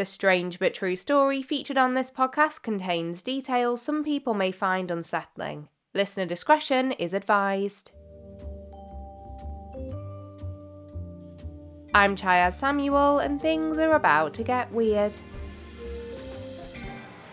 The strange but true story featured on this podcast contains details some people may find unsettling. Listener discretion is advised. I'm Chyaz Samuel, and things are about to get weird.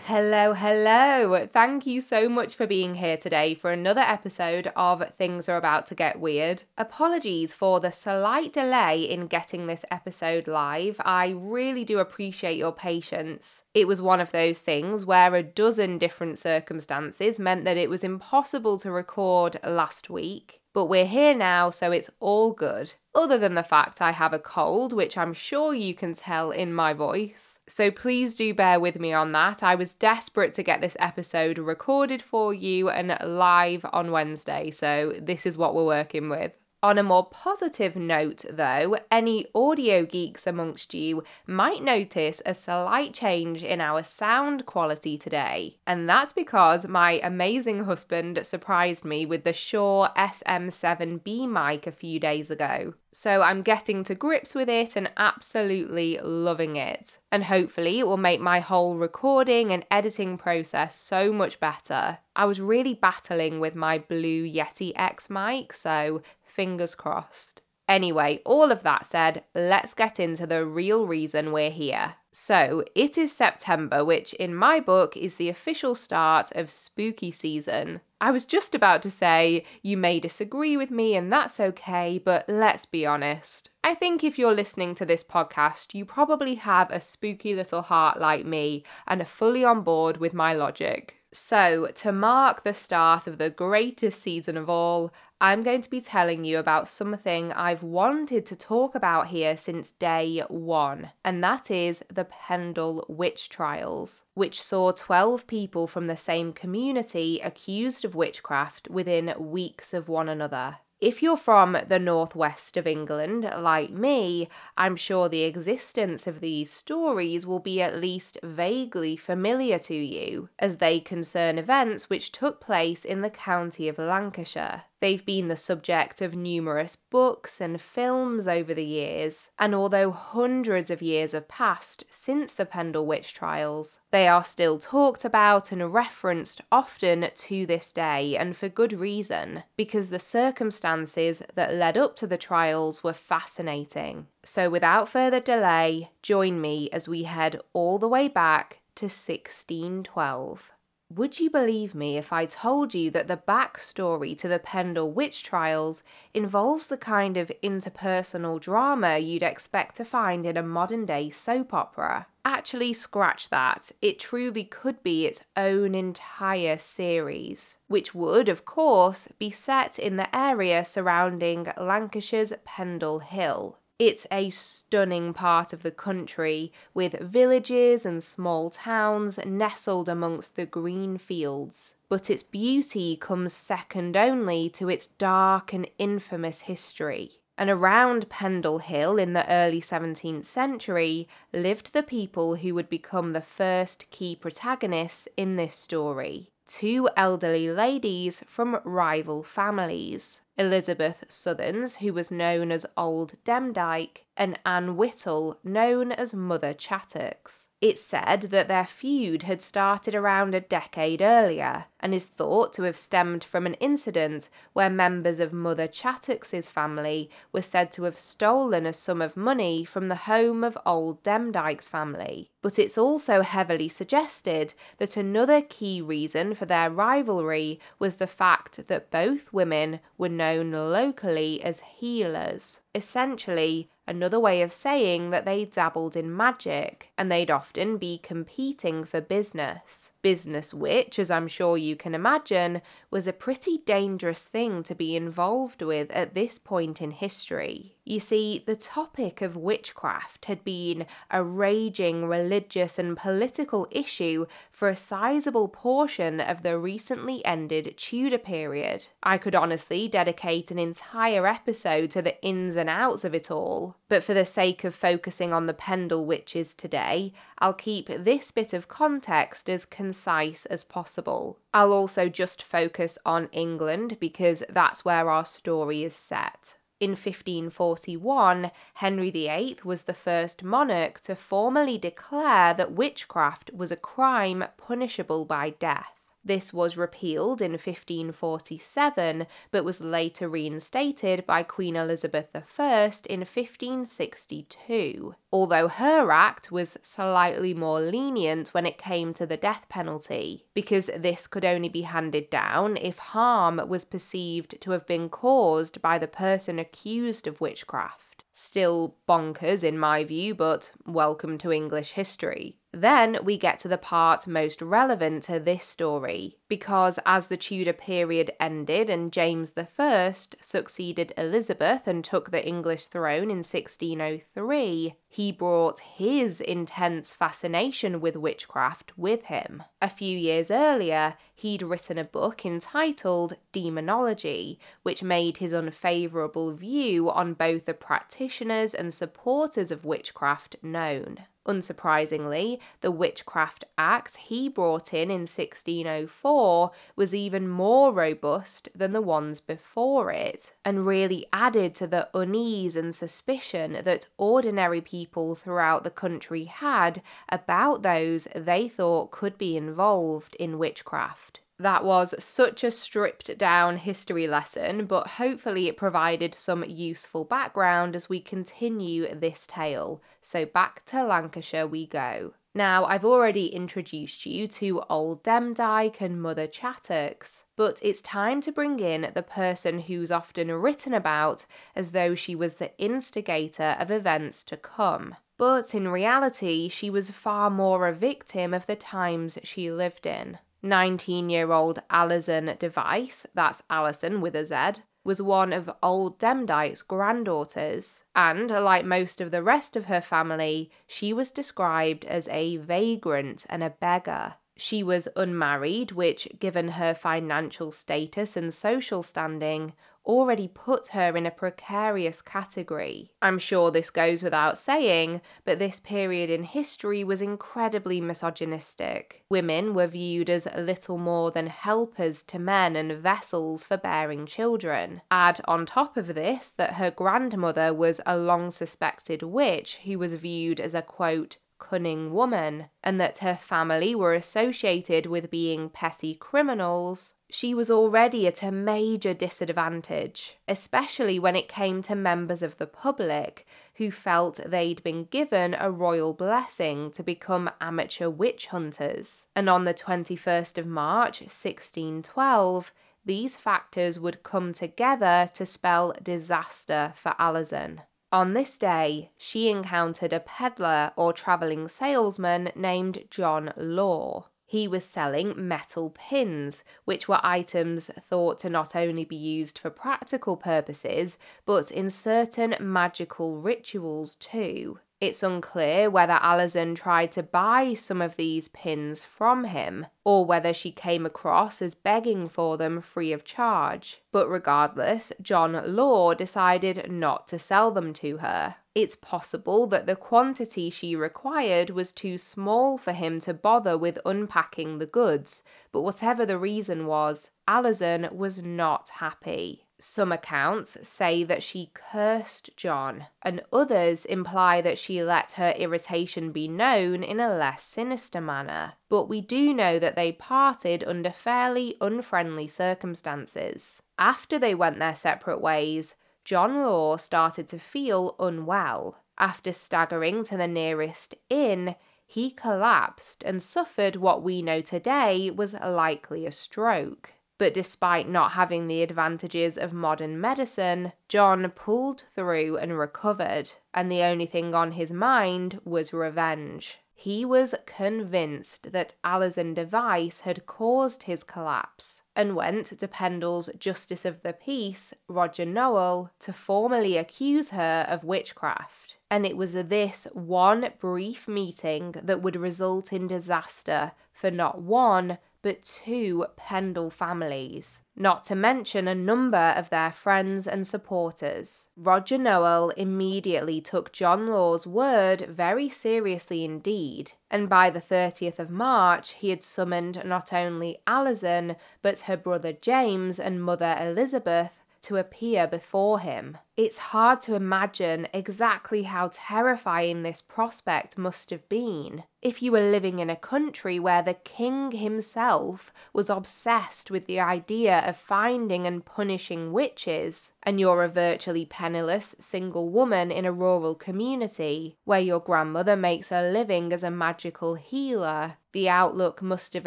Hello, hello. Thank you so much for being here today for another episode of Things Are About to Get Weird. Apologies for the slight delay in getting this episode live. I really do appreciate your patience. It was one of those things where a dozen different circumstances meant that it was impossible to record last week. But we're here now, so it's all good. Other than the fact I have a cold, which I'm sure you can tell in my voice. So please do bear with me on that. I was desperate to get this episode recorded for you and live on Wednesday, so this is what we're working with. On a more positive note, though, any audio geeks amongst you might notice a slight change in our sound quality today. And that's because my amazing husband surprised me with the Shure SM7B mic a few days ago. So I'm getting to grips with it and absolutely loving it. And hopefully, it will make my whole recording and editing process so much better. I was really battling with my Blue Yeti X mic, so fingers crossed. Anyway, all of that said, let's get into the real reason we're here. So, it is September, which in my book is the official start of spooky season. I was just about to say, you may disagree with me and that's okay, but let's be honest. I think if you're listening to this podcast, you probably have a spooky little heart like me and are fully on board with my logic. So, to mark the start of the greatest season of all, I'm going to be telling you about something I've wanted to talk about here since day one, and that is the Pendle witch trials, which saw 12 people from the same community accused of witchcraft within weeks of one another. If you're from the northwest of England, like me, I'm sure the existence of these stories will be at least vaguely familiar to you, as they concern events which took place in the county of Lancashire. They've been the subject of numerous books and films over the years, and although hundreds of years have passed since the Pendle witch trials, they are still talked about and referenced often to this day, and for good reason, because the circumstances that led up to the trials were fascinating. So, without further delay, join me as we head all the way back to 1612. Would you believe me if I told you that the backstory to the Pendle witch trials involves the kind of interpersonal drama you'd expect to find in a modern day soap opera? Actually, scratch that. It truly could be its own entire series, which would, of course, be set in the area surrounding Lancashire's Pendle Hill. It's a stunning part of the country with villages and small towns nestled amongst the green fields. But its beauty comes second only to its dark and infamous history. And around Pendle Hill in the early 17th century lived the people who would become the first key protagonists in this story two elderly ladies from rival families. Elizabeth Southerns, who was known as Old Demdike, and Anne Whittle, known as Mother Chattox. It's said that their feud had started around a decade earlier and is thought to have stemmed from an incident where members of Mother Chattox's family were said to have stolen a sum of money from the home of old Demdike's family. But it's also heavily suggested that another key reason for their rivalry was the fact that both women were known locally as healers. Essentially, another way of saying that they dabbled in magic, and they'd often be competing for business. Business, which, as I'm sure you can imagine, was a pretty dangerous thing to be involved with at this point in history. You see, the topic of witchcraft had been a raging religious and political issue for a sizable portion of the recently ended Tudor period. I could honestly dedicate an entire episode to the ins and outs of it all, but for the sake of focusing on the Pendle witches today, I'll keep this bit of context as concise as possible. I'll also just focus on England because that's where our story is set. In 1541, Henry VIII was the first monarch to formally declare that witchcraft was a crime punishable by death. This was repealed in 1547, but was later reinstated by Queen Elizabeth I in 1562, although her act was slightly more lenient when it came to the death penalty, because this could only be handed down if harm was perceived to have been caused by the person accused of witchcraft. Still bonkers in my view, but welcome to English history. Then we get to the part most relevant to this story, because as the Tudor period ended and James I succeeded Elizabeth and took the English throne in 1603, he brought his intense fascination with witchcraft with him. A few years earlier, he'd written a book entitled Daemonologie, which made his unfavourable view on both the practitioners and supporters of witchcraft known. Unsurprisingly, the Witchcraft Act he brought in in 1604 was even more robust than the ones before it, and really added to the unease and suspicion that ordinary people throughout the country had about those they thought could be involved in witchcraft. That was such a stripped down history lesson, but hopefully it provided some useful background as we continue this tale. So back to Lancashire we go. Now, I've already introduced you to Old Demdike and Mother Chattox, but it's time to bring in the person who's often written about as though she was the instigator of events to come. But in reality, she was far more a victim of the times she lived in. 19 year old Alizon Device, that's Alizon with a Z, was one of old Demdike's granddaughters, and like most of the rest of her family, she was described as a vagrant and a beggar. She was unmarried, which, given her financial status and social standing, already put her in a precarious category. I'm sure this goes without saying, but this period in history was incredibly misogynistic. Women were viewed as little more than helpers to men and vessels for bearing children. Add on top of this that her grandmother was a long suspected witch who was viewed as a quote, cunning woman, and that her family were associated with being petty criminals, she was already at a major disadvantage, especially when it came to members of the public who felt they'd been given a royal blessing to become amateur witch hunters. And on the 21st of March 1612, these factors would come together to spell disaster for Alizon. On this day, she encountered a peddler or travelling salesman named John Law. He was selling metal pins, which were items thought to not only be used for practical purposes, but in certain magical rituals too. It's unclear whether Alizon tried to buy some of these pins from him, or whether she came across as begging for them free of charge. But regardless, John Law decided not to sell them to her. It's possible that the quantity she required was too small for him to bother with unpacking the goods, but whatever the reason was, Alizon was not happy. Some accounts say that she cursed John, and others imply that she let her irritation be known in a less sinister manner. But we do know that they parted under fairly unfriendly circumstances. After they went their separate ways, John Law started to feel unwell. After staggering to the nearest inn, he collapsed and suffered what we know today was likely a stroke. But despite not having the advantages of modern medicine, John pulled through and recovered, and the only thing on his mind was revenge. He was convinced that Alizon Device had caused his collapse and went to Pendle's Justice of the Peace, Roger Nowell, to formally accuse her of witchcraft. And it was this one brief meeting that would result in disaster for not one, but two Pendle families, not to mention a number of their friends and supporters. Roger Nowell immediately took John Law's word very seriously indeed, and by the 30th of March he had summoned not only Alizon, but her brother James and mother Elizabeth to appear before him. It's hard to imagine exactly how terrifying this prospect must have been if you were living in a country where the king himself was obsessed with the idea of finding and punishing witches, and you're a virtually penniless single woman in a rural community where your grandmother makes a living as a magical healer. The outlook must have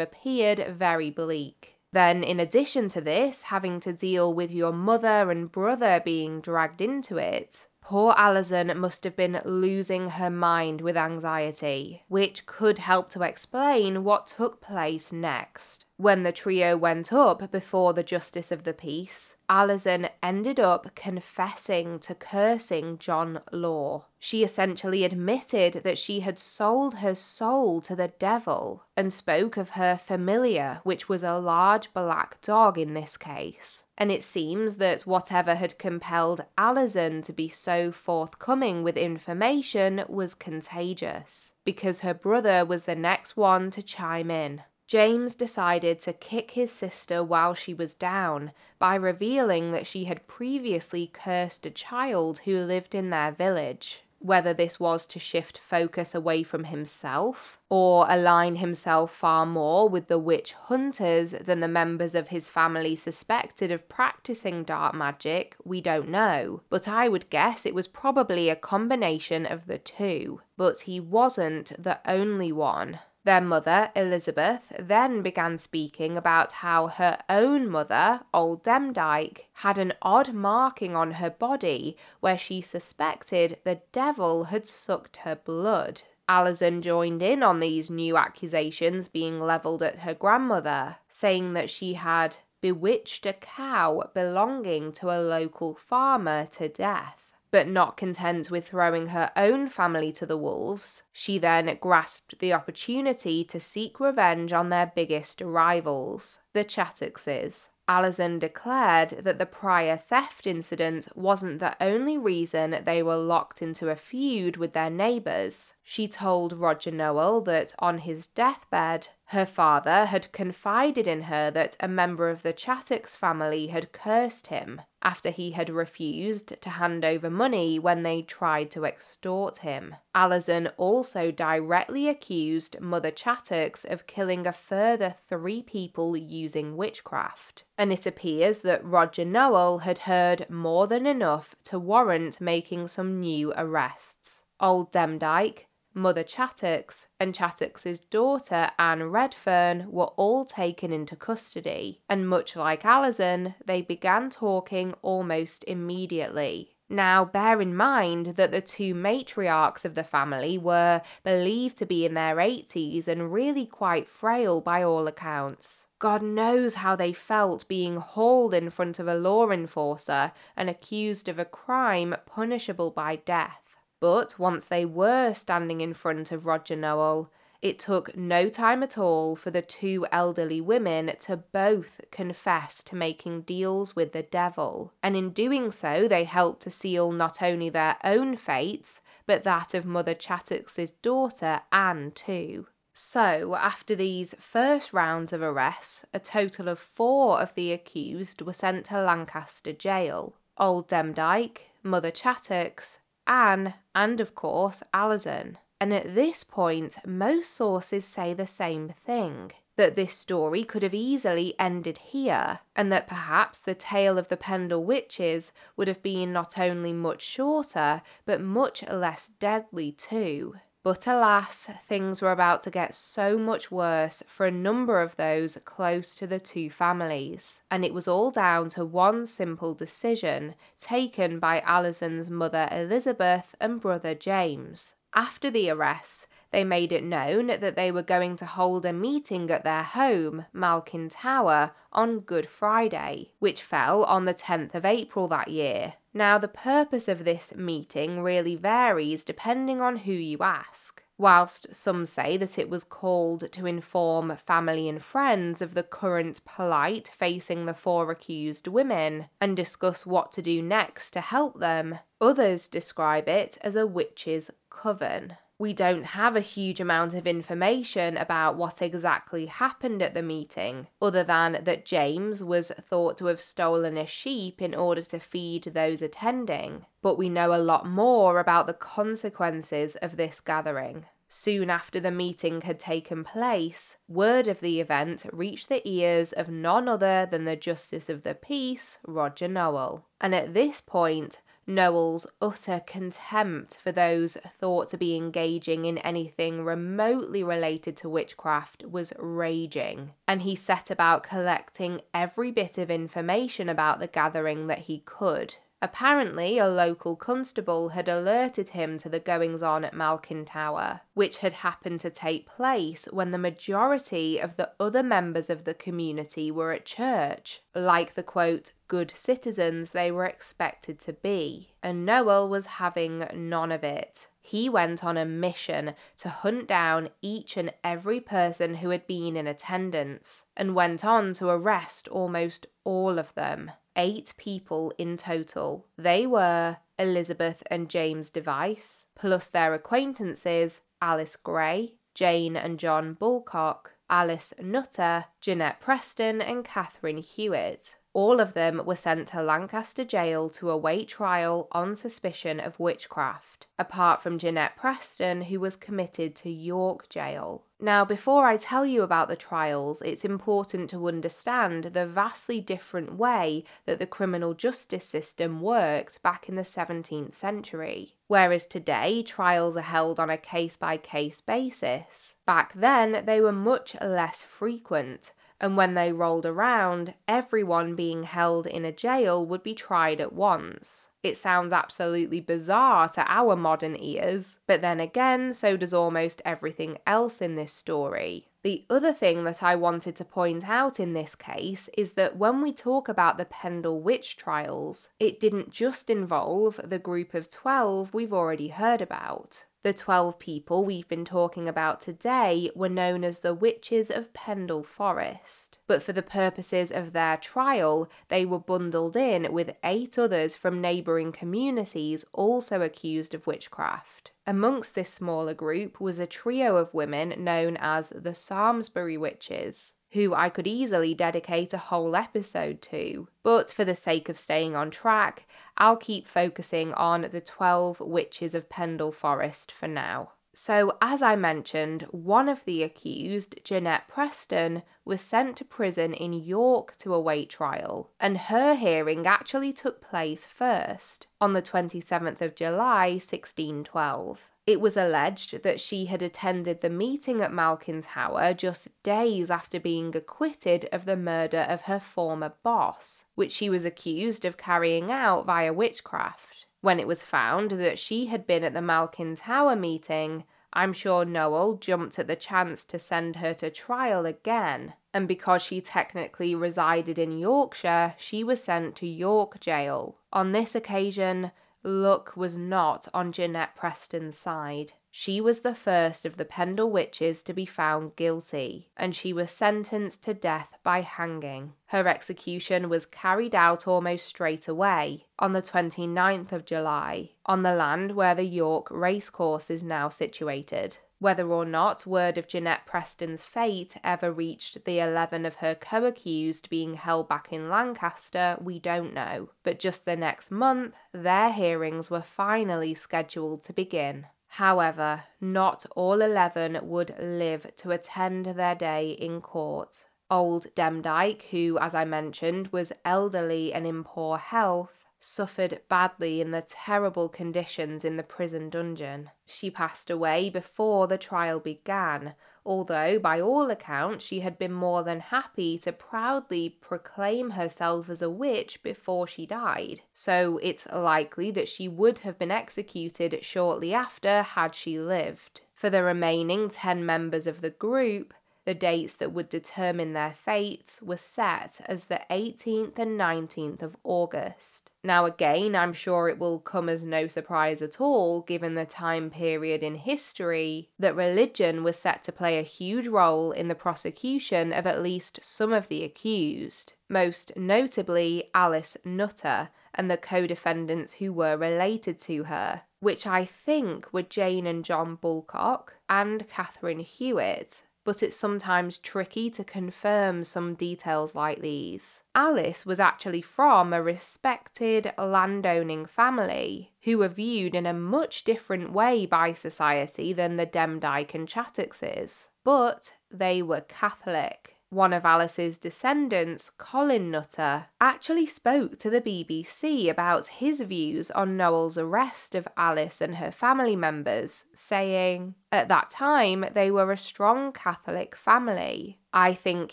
appeared very bleak. Then, in addition to this, having to deal with your mother and brother being dragged into it, poor Alizon must have been losing her mind with anxiety, which could help to explain what took place next. When the trio went up before the Justice of the Peace, Alizon ended up confessing to cursing John Law. She essentially admitted that she had sold her soul to the devil and spoke of her familiar, which was a large black dog in this case. And it seems that whatever had compelled Alizon to be so forthcoming with information was contagious, because her brother was the next one to chime in. James decided to kick his sister while she was down by revealing that she had previously cursed a child who lived in their village. Whether this was to shift focus away from himself or align himself far more with the witch hunters than the members of his family suspected of practicing dark magic, we don't know. But I would guess it was probably a combination of the two. But he wasn't the only one. Their mother, Elizabeth, then began speaking about how her own mother, Old Demdike, had an odd marking on her body where she suspected the devil had sucked her blood. Alizon joined in on these new accusations being levelled at her grandmother, saying that she had bewitched a cow belonging to a local farmer to death. But not content with throwing her own family to the wolves, she then grasped the opportunity to seek revenge on their biggest rivals, the Chattoxes. Alizon declared that the prior theft incident wasn't the only reason they were locked into a feud with their neighbours. She told Roger Nowell that on his deathbed, her father had confided in her that a member of the Chattox family had cursed him after he had refused to hand over money when they tried to extort him. Alizon also directly accused Mother Chattox of killing a further three people using witchcraft. And it appears that Roger Nowell had heard more than enough to warrant making some new arrests. Old Demdike, Mother Chattox and Chattox's daughter Anne Redfern were all taken into custody, and much like Alizon, they began talking almost immediately. Now, bear in mind that the two matriarchs of the family were believed to be in their 80s and really quite frail by all accounts. God knows how they felt being hauled in front of a law enforcer and accused of a crime punishable by death. But once they were standing in front of Roger Nowell, it took no time at all for the two elderly women to both confess to making deals with the devil. And in doing so, they helped to seal not only their own fates, but that of Mother Chattox's daughter, Anne, too. So, after these first rounds of arrests, a total of four of the accused were sent to Lancaster jail. Old Demdike, Mother Chattox, Anne, and of course Alizon. And at this point, most sources say the same thing that this story could have easily ended here, and that perhaps the tale of the Pendle witches would have been not only much shorter, but much less deadly too. But alas, things were about to get so much worse for a number of those close to the two families, and it was all down to one simple decision taken by Alizon's mother Elizabeth and brother James. After the arrests, they made it known that they were going to hold a meeting at their home, Malkin Tower, on Good Friday, which fell on the 10th of April that year. Now, the purpose of this meeting really varies depending on who you ask. Whilst some say that it was called to inform family and friends of the current plight facing the four accused women and discuss what to do next to help them, others describe it as a witch's coven. We don't have a huge amount of information about what exactly happened at the meeting, other than that James was thought to have stolen a sheep in order to feed those attending. But we know a lot more about the consequences of this gathering. Soon after the meeting had taken place, word of the event reached the ears of none other than the Justice of the Peace, Roger Nowell. And at this point, Nowell's utter contempt for those thought to be engaging in anything remotely related to witchcraft was raging, and he set about collecting every bit of information about the gathering that he could. Apparently, a local constable had alerted him to the goings on at Malkin Tower, which had happened to take place when the majority of the other members of the community were at church, like the quote, good citizens they were expected to be, and Nowell was having none of it. He went on a mission to hunt down each and every person who had been in attendance, and went on to arrest almost all of them eight people in total. They were Elizabeth and James Device, plus their acquaintances Alice Gray, Jane and John Bulcock, Alice Nutter, Jeanette Preston, and Catherine Hewitt. All of them were sent to Lancaster jail to await trial on suspicion of witchcraft, apart from Jeanette Preston, who was committed to York jail. Now, before I tell you about the trials, it's important to understand the vastly different way that the criminal justice system worked back in the 17th century. Whereas today, trials are held on a case by case basis. Back then, they were much less frequent and when they rolled around, everyone being held in a jail would be tried at once. It sounds absolutely bizarre to our modern ears, but then again, so does almost everything else in this story. The other thing that I wanted to point out in this case is that when we talk about the Pendle witch trials, it didn't just involve the group of 12 we've already heard about. The 12 people we've been talking about today were known as the Witches of Pendle Forest, but for the purposes of their trial, they were bundled in with eight others from neighbouring communities also accused of witchcraft. Amongst this smaller group was a trio of women known as the Samlesbury Witches who I could easily dedicate a whole episode to. But for the sake of staying on track, I'll keep focusing on the 12 Witches of Pendle Forest for now. So, as I mentioned, one of the accused, Jeanette Preston, was sent to prison in York to await trial, and her hearing actually took place first on the 27th of July 1612. It was alleged that she had attended the meeting at Malkin Tower just days after being acquitted of the murder of her former boss, which she was accused of carrying out via witchcraft. When it was found that she had been at the Malkin Tower meeting, I'm sure Nowell jumped at the chance to send her to trial again, and because she technically resided in Yorkshire, she was sent to York Jail. On this occasion, luck was not on Jeanette Preston's side. She was the first of the Pendle witches to be found guilty, and she was sentenced to death by hanging. Her execution was carried out almost straight away, on the 29th of July, on the land where the York racecourse is now situated. Whether or not word of Jeanette Preston's fate ever reached the 11 of her co accused being held back in Lancaster, we don't know. But just the next month, their hearings were finally scheduled to begin. However, not all 11 would live to attend their day in court. Old Demdike, who, as I mentioned, was elderly and in poor health, suffered badly in the terrible conditions in the prison dungeon. She passed away before the trial began, although by all accounts she had been more than happy to proudly proclaim herself as a witch before she died. So it's likely that she would have been executed shortly after had she lived. For the remaining 10 members of the group, the dates that would determine their fates were set as the 18th and 19th of August. Now, again, I'm sure it will come as no surprise at all, given the time period in history, that religion was set to play a huge role in the prosecution of at least some of the accused, most notably Alice Nutter and the co defendants who were related to her. which I think were Jane and John Bulcock and Catherine Hewitt, but it's sometimes tricky to confirm some details like these. Alice was actually from a respected landowning family who were viewed in a much different way by society than the Demdike and Chattoxes, but they were Catholic. One of Alice's descendants, Colin Nutter, actually spoke to the BBC about his views on Nowell's arrest of Alice and her family members, saying, At that time, they were a strong Catholic family. I think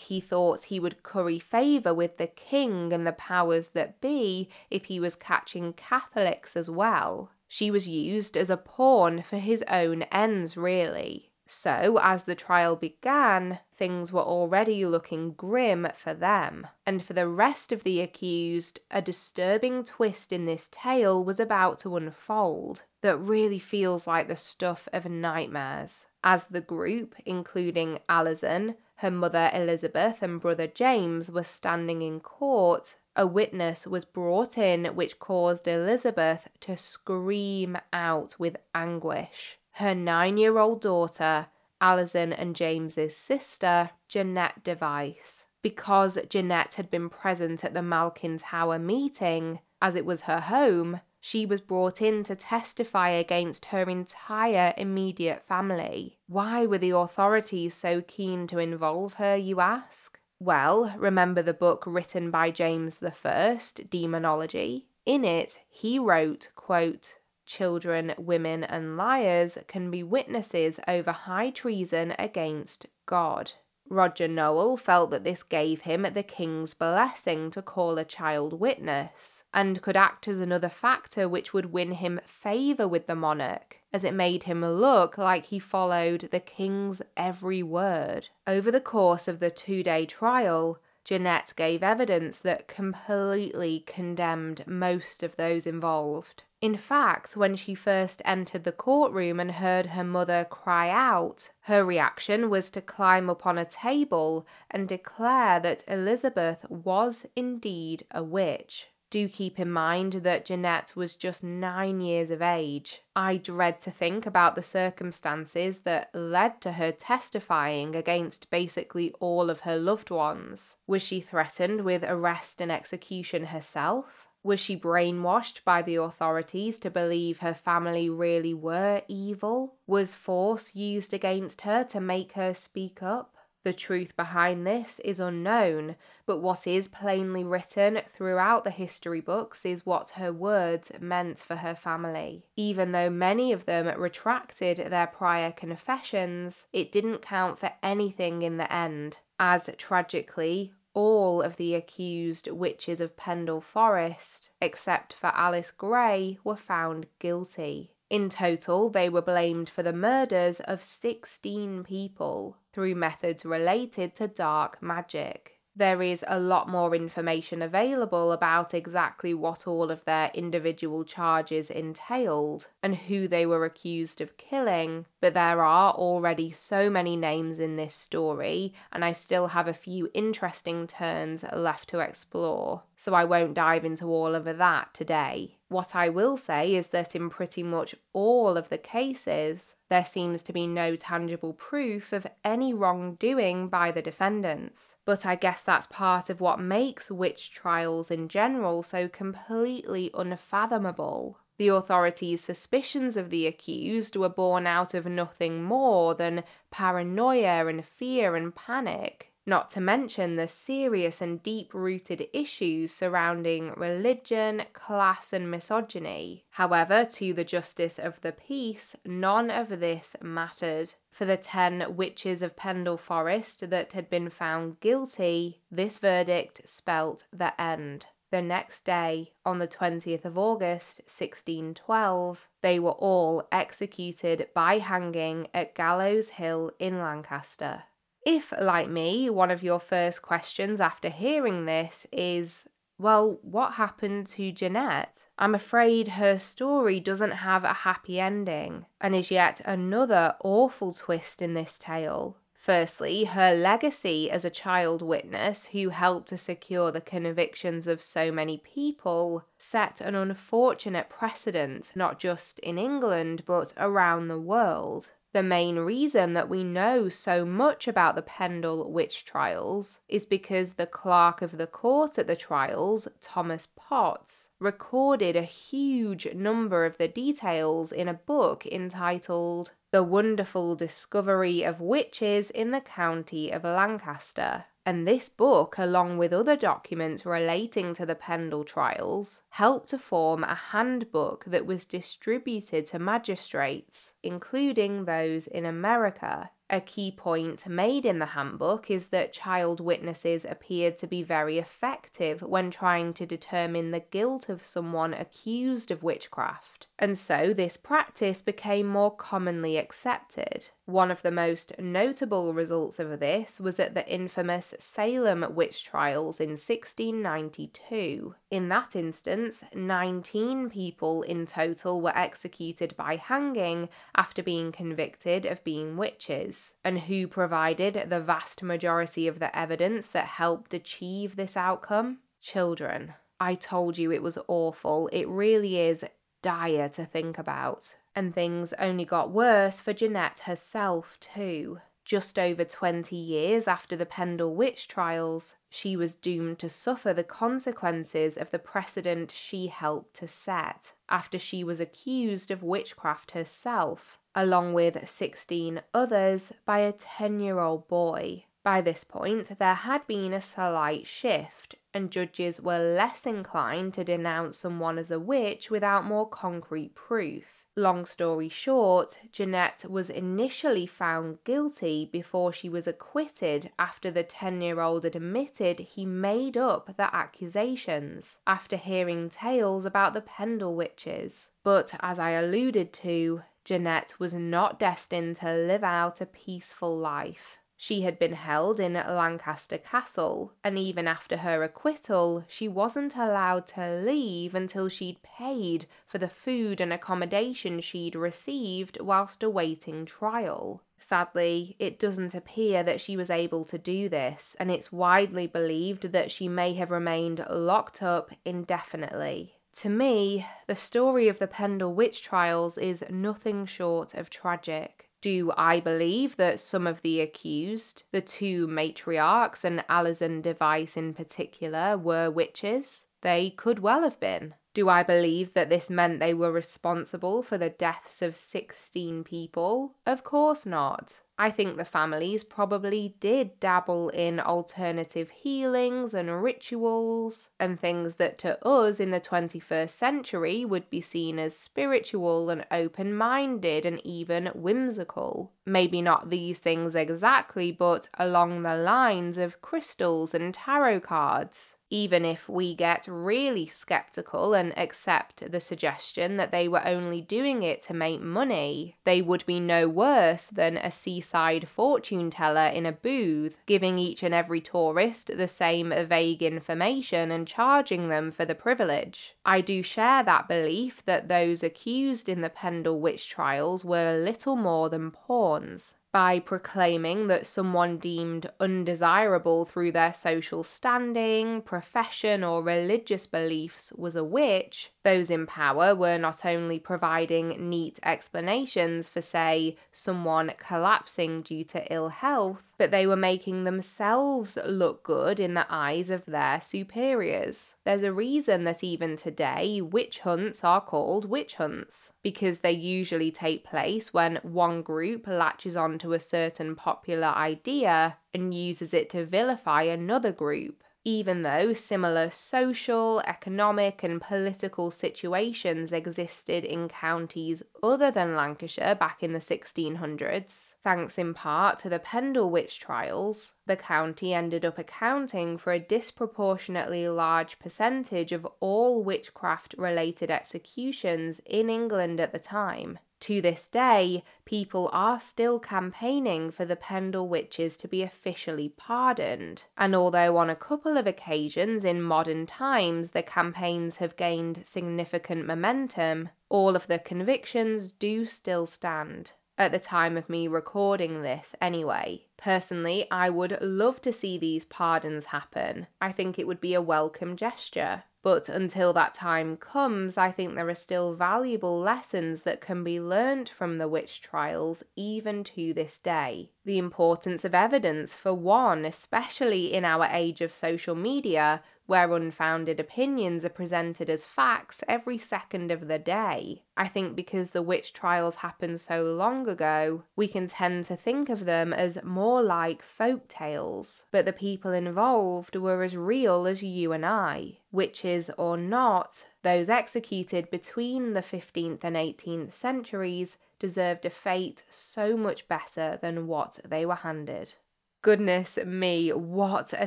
he thought he would curry favour with the king and the powers that be if he was catching Catholics as well. She was used as a pawn for his own ends, really. So, as the trial began, things were already looking grim for them. And for the rest of the accused, a disturbing twist in this tale was about to unfold that really feels like the stuff of nightmares. As the group, including Alizon, her mother Elizabeth, and brother James, were standing in court, a witness was brought in which caused Elizabeth to scream out with anguish her nine year old daughter, Alizon and James's sister, Jeanette Device. Because Jeanette had been present at the Malkin Tower meeting, as it was her home, she was brought in to testify against her entire immediate family. Why were the authorities so keen to involve her, you ask? Well, remember the book written by James I, Daemonologie? In it, he wrote, quote, children, women, and liars can be witnesses over high treason against God. Roger Nowell felt that this gave him the king's blessing to call a child witness, and could act as another factor which would win him favour with the monarch, as it made him look like he followed the king's every word. Over the course of the two day trial, Jeanette gave evidence that completely condemned most of those involved. In fact, when she first entered the courtroom and heard her mother cry out, her reaction was to climb up on a table and declare that Elizabeth was indeed a witch. Do keep in mind that Jeanette was just nine years of age. I dread to think about the circumstances that led to her testifying against basically all of her loved ones. Was she threatened with arrest and execution herself? Was she brainwashed by the authorities to believe her family really were evil? Was force used against her to make her speak up? The truth behind this is unknown, but what is plainly written throughout the history books is what her words meant for her family. Even though many of them retracted their prior confessions, it didn't count for anything in the end, as tragically, all of the accused witches of Pendle Forest, except for Alice Gray, were found guilty. In total, they were blamed for the murders of 16 people through methods related to dark magic there is a lot more information available about exactly what all of their individual charges entailed and who they were accused of killing, but there are already so many names in this story, and I still have a few interesting turns left to explore, so I won't dive into all of that today. What I will say is that in pretty much all of the cases, there seems to be no tangible proof of any wrongdoing by the defendants. But I guess that's part of what makes witch trials in general so completely unfathomable. The authorities' suspicions of the accused were born out of nothing more than paranoia and fear and panic not to mention the serious and deep rooted issues surrounding religion, class, and misogyny. However, to the justice of the peace, none of this mattered. For the ten witches of Pendle Forest that had been found guilty, this verdict spelt the end. The next day, on the 20th of August 1612, they were all executed by hanging at Gallows Hill in Lancaster. If, like me, one of your first questions after hearing this is, well, what happened to Jeanette? I'm afraid her story doesn't have a happy ending and is yet another awful twist in this tale. Firstly, her legacy as a child witness who helped to secure the convictions of so many people set an unfortunate precedent not just in England but around the world. The main reason that we know so much about the Pendle witch trials is because the clerk of the court at the trials, Thomas Potts, recorded a huge number of the details in a book entitled The Wonderful Discovery of Witches in the County of Lancaster. And this book, along with other documents relating to the Pendle trials, helped to form a handbook that was distributed to magistrates, including those in America. A key point made in the handbook is that child witnesses appeared to be very effective when trying to determine the guilt of someone accused of witchcraft, and so this practice became more commonly accepted. One of the most notable results of this was at the infamous Salem witch trials in 1692. In that instance, 19 people in total were executed by hanging after being convicted of being witches and who provided the vast majority of the evidence that helped achieve this outcome? Children. I told you it was awful. It really is dire to think about. And things only got worse for Jeanette herself, too. Just over 20 years after the Pendle witch trials, she was doomed to suffer the consequences of the precedent she helped to set after she was accused of witchcraft herself along with 16 others by a 10 year old boy. By this point, there had been a slight shift, and judges were less inclined to denounce someone as a witch without more concrete proof. Long story short, Jeanette was initially found guilty before she was acquitted after the 10 year old had admitted he made up the accusations after hearing tales about the Pendle witches. But as I alluded to, Jeanette was not destined to live out a peaceful life. She had been held in Lancaster Castle, and even after her acquittal, she wasn't allowed to leave until she'd paid for the food and accommodation she'd received whilst awaiting trial. Sadly, it doesn't appear that she was able to do this, and it's widely believed that she may have remained locked up indefinitely. To me, the story of the Pendle witch trials is nothing short of tragic. Do I believe that some of the accused, the two matriarchs and Alizon Device in particular, were witches? They could well have been. Do I believe that this meant they were responsible for the deaths of 16 people? Of course not. I think the families probably did dabble in alternative healings and rituals and things that to us in the 21st century would be seen as spiritual and open minded and even whimsical. Maybe not these things exactly, but along the lines of crystals and tarot cards even if we get really skeptical and accept the suggestion that they were only doing it to make money, they would be no worse than a seaside fortune teller in a booth, giving each and every tourist the same vague information and charging them for the privilege. I do share that belief that those accused in the Pendle witch trials were little more than pawns by proclaiming that someone deemed undesirable through their social standing, profession, or religious beliefs was a witch, those in power were not only providing neat explanations for, say, someone collapsing due to ill health, but they were making themselves look good in the eyes of their superiors. There's a reason that even today witch hunts are called witch hunts, because they usually take place when one group latches onto a certain popular idea and uses it to vilify another group even though similar social, economic, and political situations existed in counties other than Lancashire back in the 1600s. Thanks in part to the Pendle witch trials, the county ended up accounting for a disproportionately large percentage of all witchcraft related executions in England at the time. To this day, people are still campaigning for the Pendle witches to be officially pardoned, and although on a couple of occasions in modern times the campaigns have gained significant momentum, all of the convictions do still stand. at the time of me recording this anyway. Personally, I would love to see these pardons happen. I think it would be a welcome gesture. But until that time comes, I think there are still valuable lessons that can be learnt from the witch trials even to this day. The importance of evidence, for one, especially in our age of social media, where unfounded opinions are presented as facts every second of the day. I think because the witch trials happened so long ago, we can tend to think of them as more like folk tales, but the people involved were as real as you and I. Witches or not, those executed between the 15th and 18th centuries deserved a fate so much better than what they were handed. Goodness me, what a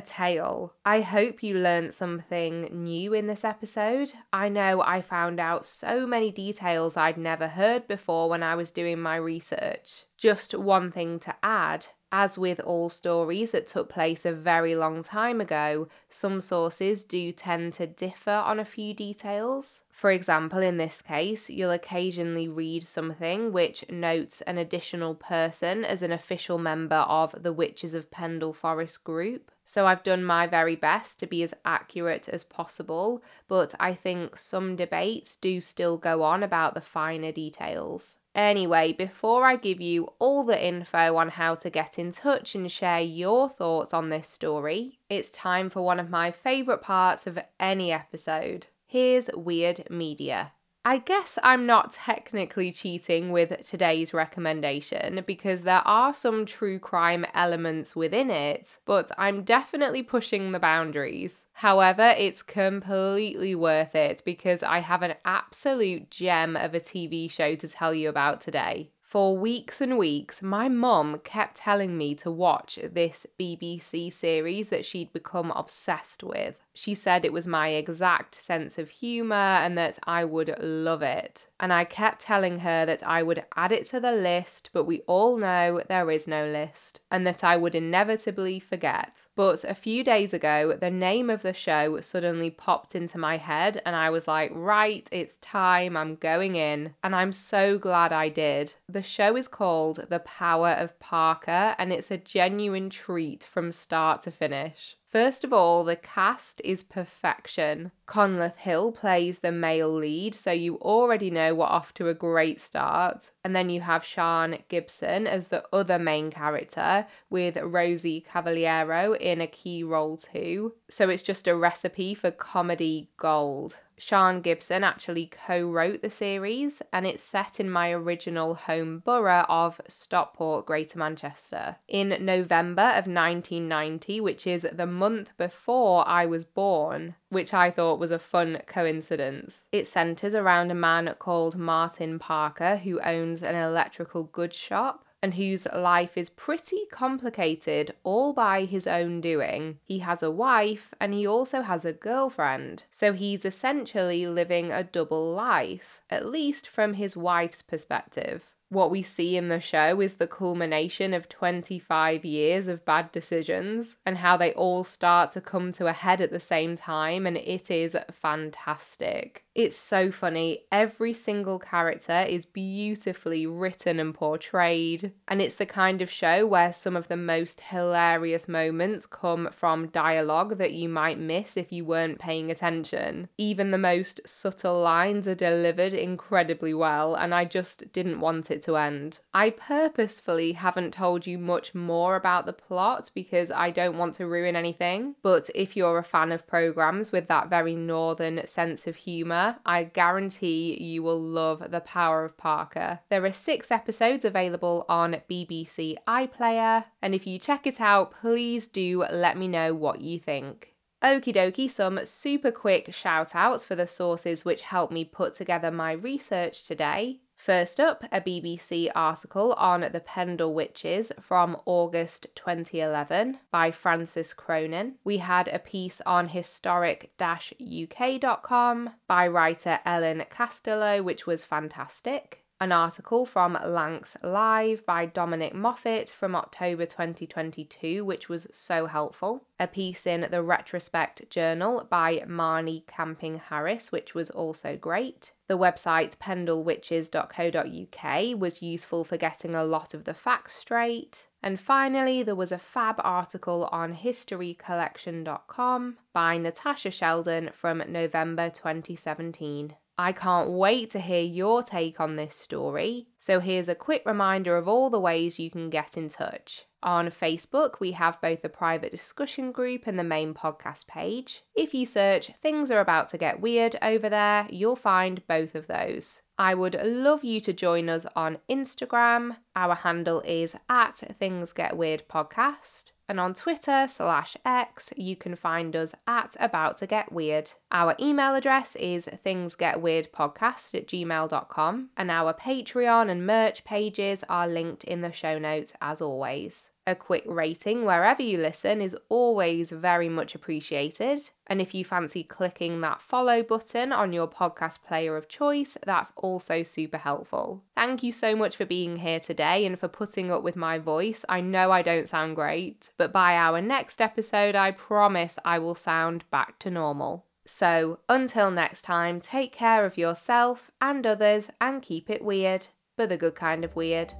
tale. I hope you learned something new in this episode. I know I found out so many details I'd never heard before when I was doing my research. Just one thing to add as with all stories that took place a very long time ago, some sources do tend to differ on a few details. For example, in this case, you'll occasionally read something which notes an additional person as an official member of the Witches of Pendle Forest group. So I've done my very best to be as accurate as possible, but I think some debates do still go on about the finer details. Anyway, before I give you all the info on how to get in touch and share your thoughts on this story, it's time for one of my favourite parts of any episode. Here's Weird Media. I guess I'm not technically cheating with today's recommendation because there are some true crime elements within it, but I'm definitely pushing the boundaries. However, it's completely worth it because I have an absolute gem of a TV show to tell you about today. For weeks and weeks, my mum kept telling me to watch this BBC series that she'd become obsessed with. She said it was my exact sense of humour and that I would love it. And I kept telling her that I would add it to the list, but we all know there is no list, and that I would inevitably forget. But a few days ago, the name of the show suddenly popped into my head, and I was like, right, it's time, I'm going in. And I'm so glad I did. The show is called The Power of Parker, and it's a genuine treat from start to finish. First of all, the cast is perfection. Conleth Hill plays the male lead, so you already know we're off to a great start. And then you have Sian Gibson as the other main character, with Rosie Cavaliero in a key role too. So it's just a recipe for comedy gold. Sian Gibson actually co wrote the series, and it's set in my original home borough of Stockport, Greater Manchester. In November of 1990, which is the month before I was born, which I thought was a fun coincidence. It centres around a man called Martin Parker who owns an electrical goods shop and whose life is pretty complicated all by his own doing. He has a wife and he also has a girlfriend, so he's essentially living a double life, at least from his wife's perspective what we see in the show is the culmination of 25 years of bad decisions and how they all start to come to a head at the same time, and it is fantastic. It's so funny. Every single character is beautifully written and portrayed, and it's the kind of show where some of the most hilarious moments come from dialogue that you might miss if you weren't paying attention. Even the most subtle lines are delivered incredibly well, and I just didn't want it to end. I purposefully haven't told you much more about the plot because I don't want to ruin anything, but if you're a fan of programs with that very northern sense of humour, I guarantee you will love The Power of Parker. There are six episodes available on BBC iPlayer, and if you check it out, please do let me know what you think. Okie dokie, some super quick shout outs for the sources which helped me put together my research today. First up, a BBC article on the Pendle Witches from August 2011 by Frances Cronin. We had a piece on historic-uk.com by writer Ellen Castelow, which was fantastic. An article from Lancs Live by Dominic Moffat from October 2022, which was so helpful, a piece in the Retrospect Journal by Marnie Camping Harris, which was also great. The website pendlewitches.co.uk was useful for getting a lot of the facts straight. And finally, there was a fab article on historycollection.com by Natasha Sheldon from November 2017. I can't wait to hear your take on this story. So, here's a quick reminder of all the ways you can get in touch. On Facebook, we have both the private discussion group and the main podcast page. If you search Things Are About to Get Weird over there, you'll find both of those. I would love you to join us on Instagram. Our handle is at Things Get Weird Podcast. And on Twitter slash X, you can find us at About to Get Weird. Our email address is thingsgetweirdpodcast at gmail.com, and our Patreon and merch pages are linked in the show notes as always. A quick rating wherever you listen is always very much appreciated. And if you fancy clicking that follow button on your podcast player of choice, that's also super helpful. Thank you so much for being here today and for putting up with my voice. I know I don't sound great, but by our next episode, I promise I will sound back to normal. So, until next time, take care of yourself and others and keep it weird, but the good kind of weird.